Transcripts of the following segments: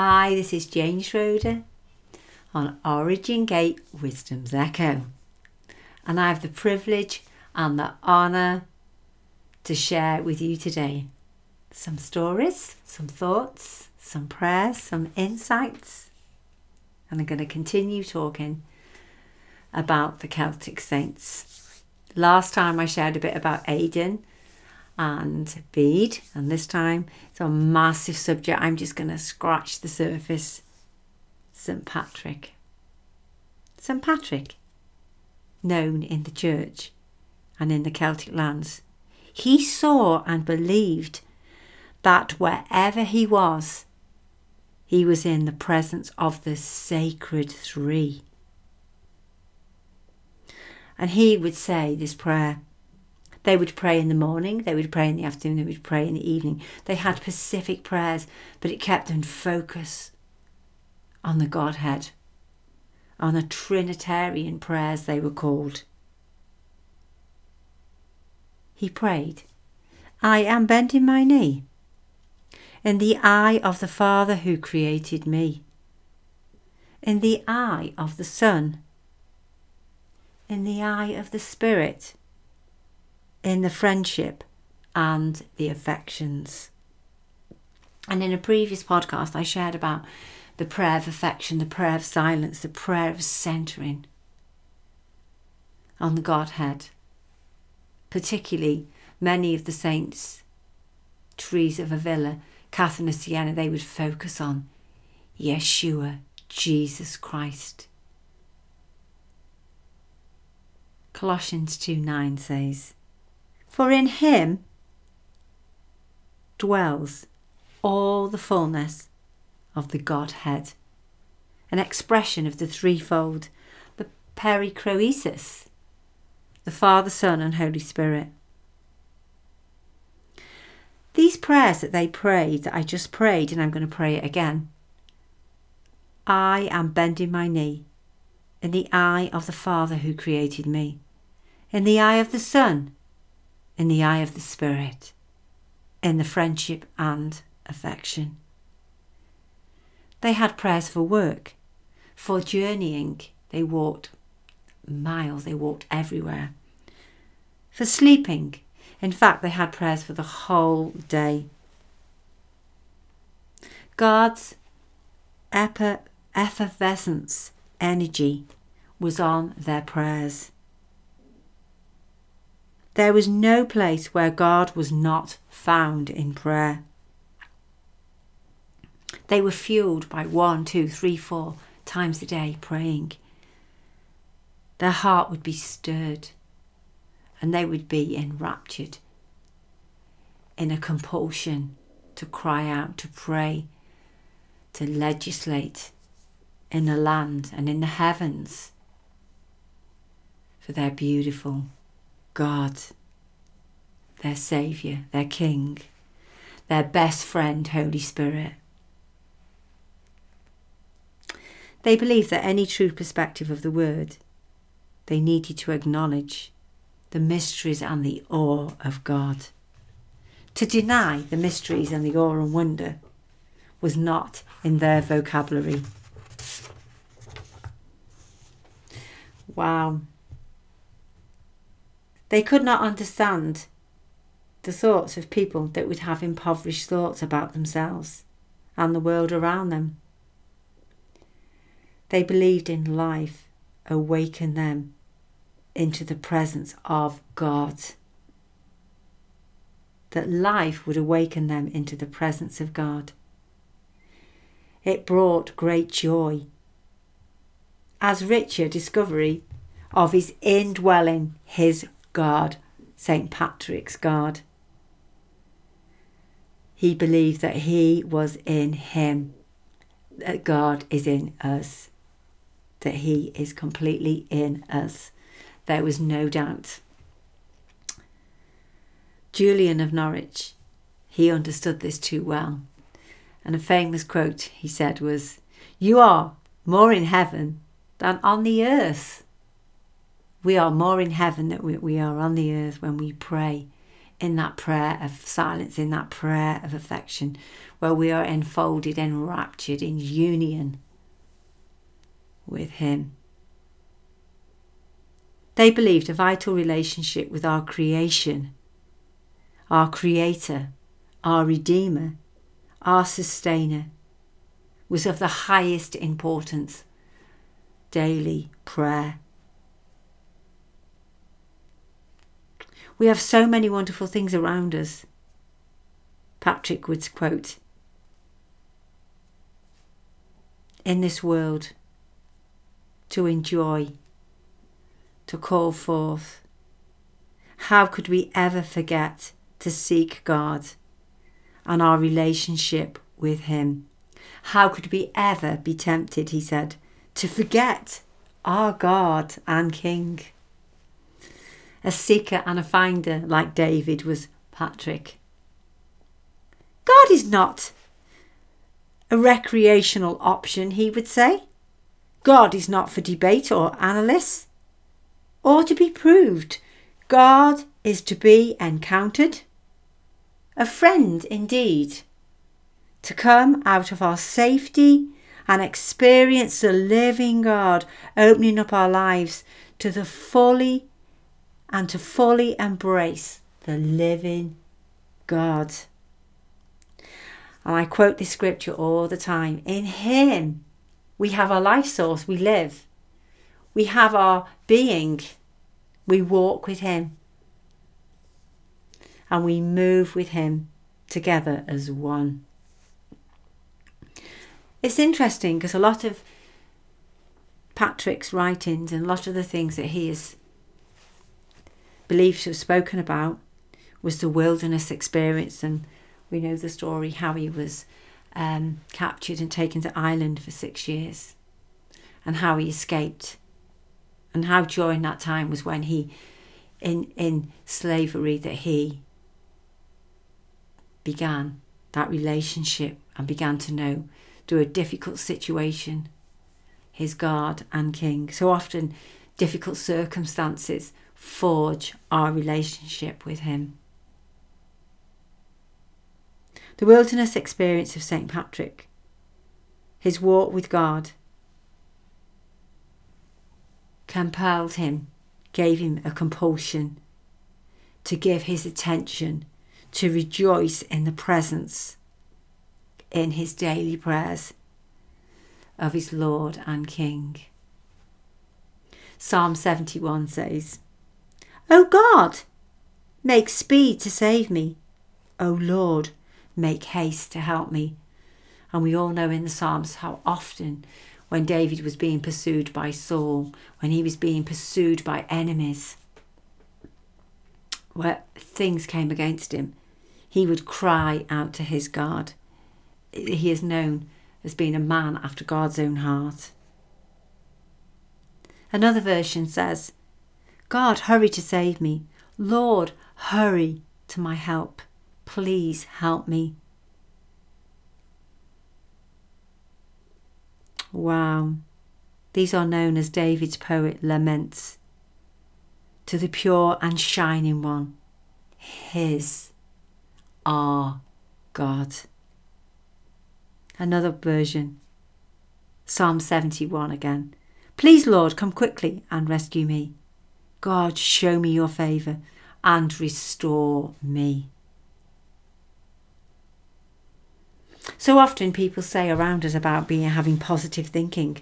Hi, this is Jane Schroeder on Origin Gate Wisdom's Echo. And I have the privilege and the honour to share with you today some stories, some thoughts, some prayers, some insights. And I'm going to continue talking about the Celtic saints. Last time I shared a bit about Aidan and Bede, and this time it's a massive subject. I'm just going to scratch the surface. St. Patrick. St. Patrick, known in the church and in the Celtic lands, he saw and believed that wherever he was, he was in the presence of the sacred three. And he would say this prayer they would pray in the morning, they would pray in the afternoon, they would pray in the evening. They had specific prayers, but it kept them focused on the Godhead, on the Trinitarian prayers they were called. He prayed, I am bending my knee in the eye of the Father who created me, in the eye of the Son, in the eye of the Spirit in the friendship and the affections. And in a previous podcast, I shared about the prayer of affection, the prayer of silence, the prayer of centering on the Godhead. Particularly, many of the saints, Teresa of Avila, Catherine of Siena, they would focus on Yeshua, Jesus Christ. Colossians 2 9 says, for in him dwells all the fullness of the Godhead, an expression of the threefold, the perichoresis, the Father, Son, and Holy Spirit. These prayers that they prayed, that I just prayed, and I'm going to pray it again. I am bending my knee in the eye of the Father who created me, in the eye of the Son in the eye of the Spirit, in the friendship and affection. They had prayers for work, for journeying, they walked miles, they walked everywhere. For sleeping, in fact, they had prayers for the whole day. God's effervescence energy was on their prayers. There was no place where God was not found in prayer. They were fueled by one, two, three, four times a day praying. Their heart would be stirred and they would be enraptured in a compulsion to cry out, to pray, to legislate in the land and in the heavens for their beautiful God, their Saviour, their King, their best friend, Holy Spirit. They believed that any true perspective of the Word, they needed to acknowledge the mysteries and the awe of God. To deny the mysteries and the awe and wonder was not in their vocabulary. Wow. They could not understand the thoughts of people that would have impoverished thoughts about themselves and the world around them. They believed in life awaken them into the presence of God. That life would awaken them into the presence of God. It brought great joy. As richer discovery of his indwelling, his God, St. Patrick's God. He believed that he was in him, that God is in us, that he is completely in us. There was no doubt. Julian of Norwich, he understood this too well. And a famous quote he said was, You are more in heaven than on the earth. We are more in heaven than we, we are on the earth when we pray in that prayer of silence, in that prayer of affection, where we are enfolded, enraptured in union with Him. They believed a vital relationship with our creation, our Creator, our Redeemer, our Sustainer, was of the highest importance. Daily prayer. We have so many wonderful things around us. Patrick Wood's quote In this world, to enjoy to call forth. How could we ever forget to seek God and our relationship with Him? How could we ever be tempted, he said, to forget our God and King? A seeker and a finder like David was Patrick. God is not a recreational option, he would say. God is not for debate or analysis or to be proved. God is to be encountered, a friend indeed, to come out of our safety and experience the living God opening up our lives to the fully and to fully embrace the living God. And I quote this scripture all the time. In Him, we have our life source, we live. We have our being. We walk with Him. And we move with Him together as one. It's interesting because a lot of Patrick's writings and a lot of the things that he is believed to have spoken about was the wilderness experience and we know the story how he was um, captured and taken to Ireland for six years and how he escaped and how during that time was when he in in slavery that he began that relationship and began to know through a difficult situation his God and King. So often difficult circumstances forge our relationship with him. The wilderness experience of St. Patrick, his walk with God, compelled him, gave him a compulsion to give his attention, to rejoice in the presence, in his daily prayers of his Lord and King. Psalm 71 says, O God, make speed to save me. O Lord, make haste to help me. And we all know in the Psalms how often when David was being pursued by Saul, when he was being pursued by enemies, where things came against him, he would cry out to his God. He is known as being a man after God's own heart. Another version says, God, hurry to save me. Lord, hurry to my help. Please help me. Wow. These are known as David's poet laments to the pure and shining one, his, our God. Another version, Psalm 71 again. Please, Lord, come quickly and rescue me. God, show me your favour and restore me. So often people say around us about being having positive thinking,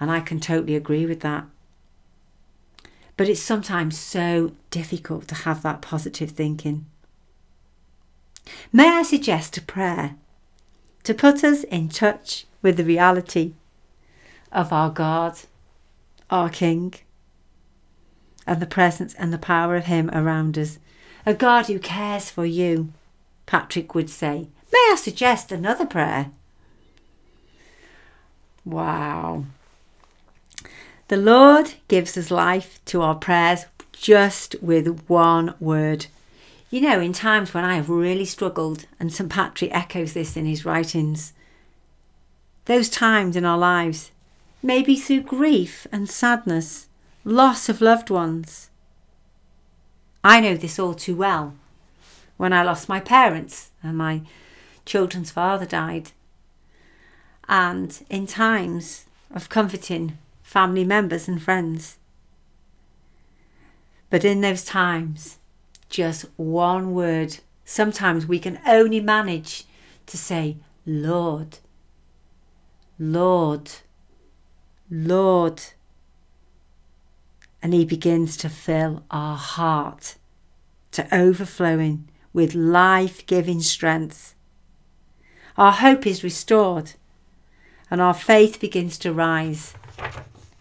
and I can totally agree with that. But it's sometimes so difficult to have that positive thinking. May I suggest a prayer to put us in touch with the reality of our God, our King, and the presence and the power of Him around us. A God who cares for you, Patrick would say, May I suggest another prayer? Wow. The Lord gives us life to our prayers just with one word. You know, in times when I have really struggled, and St. Patrick echoes this in his writings, those times in our lives, maybe through grief and sadness, loss of loved ones. I know this all too well when I lost my parents and my children's father died. And in times of comforting family members and friends. But in those times, just one word, sometimes we can only manage to say, Lord, Lord, Lord. And He begins to fill our heart to overflowing with life giving strength. Our hope is restored and our faith begins to rise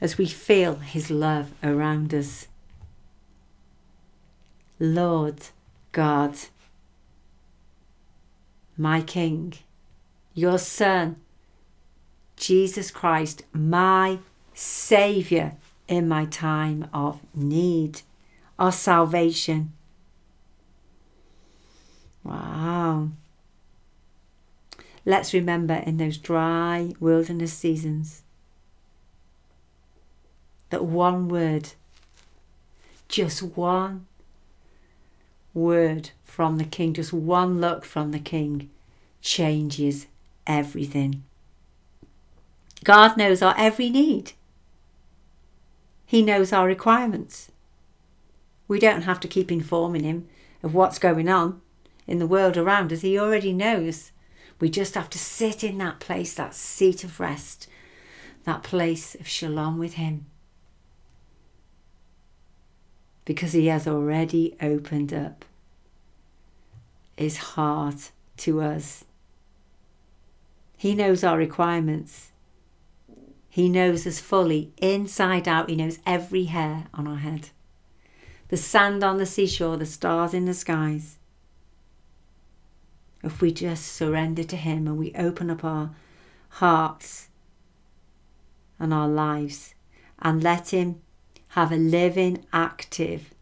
as we feel His love around us. Lord God, my King, your Son, Jesus Christ, my Saviour in my time of need, our salvation. Wow. Let's remember in those dry wilderness seasons that one word, just one word from the King, just one look from the King changes everything. God knows our every need. He knows our requirements. We don't have to keep informing Him of what's going on in the world around us. He already knows. We just have to sit in that place, that seat of rest, that place of shalom with Him. Because He has already opened up His heart to us. He knows our requirements. He knows us fully, inside out. He knows every hair on our head. The sand on the seashore, the stars in the skies if we just surrender to Him and we open up our hearts and our lives and let Him have a living, active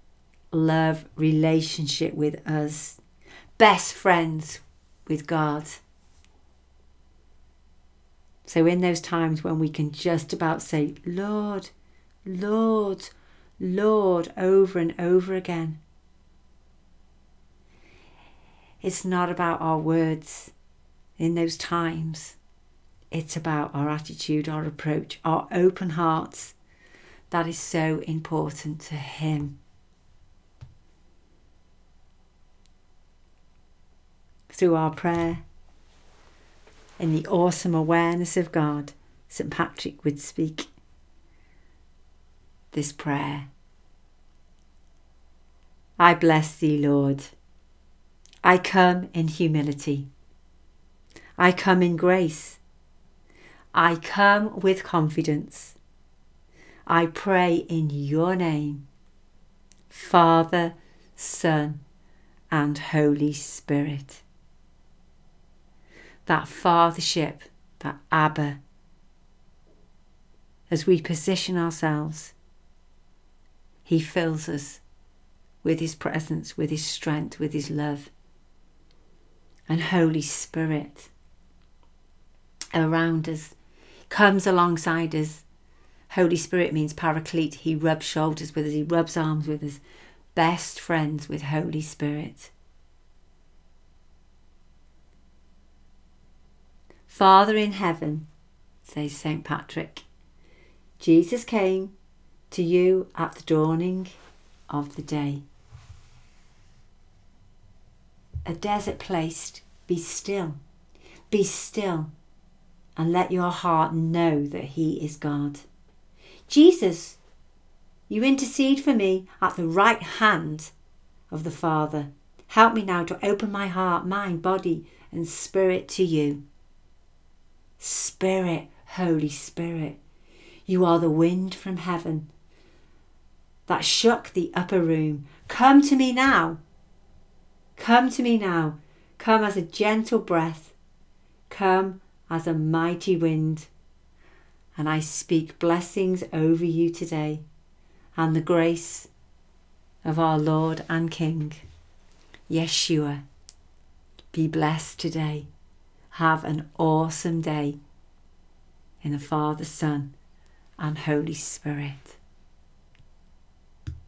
love relationship with us, best friends with God. So, in those times when we can just about say, Lord, Lord, Lord, over and over again, it's not about our words in those times. It's about our attitude, our approach, our open hearts. That is so important to Him. Through our prayer, in the awesome awareness of God, St. Patrick would speak this prayer I bless thee, Lord I come in humility. I come in grace. I come with confidence. I pray in your name, Father, Son, and Holy Spirit. That fathership, that Abba, as we position ourselves, He fills us with His presence, with His strength, with His love and Holy Spirit around us, comes alongside us. Holy Spirit means paraclete. He rubs shoulders with us, he rubs arms with us. Best friends with Holy Spirit. Father in heaven, says St. Patrick, Jesus came to you at the dawning of the day a desert place, be still. Be still and let your heart know that He is God. Jesus, you intercede for me at the right hand of the Father. Help me now to open my heart, mind, body, and spirit to you. Spirit, Holy Spirit, you are the wind from heaven that shook the upper room. Come to me now Come to me now. Come as a gentle breath. Come as a mighty wind. And I speak blessings over you today and the grace of our Lord and King, Yeshua. Be blessed today. Have an awesome day in the Father, Son, and Holy Spirit.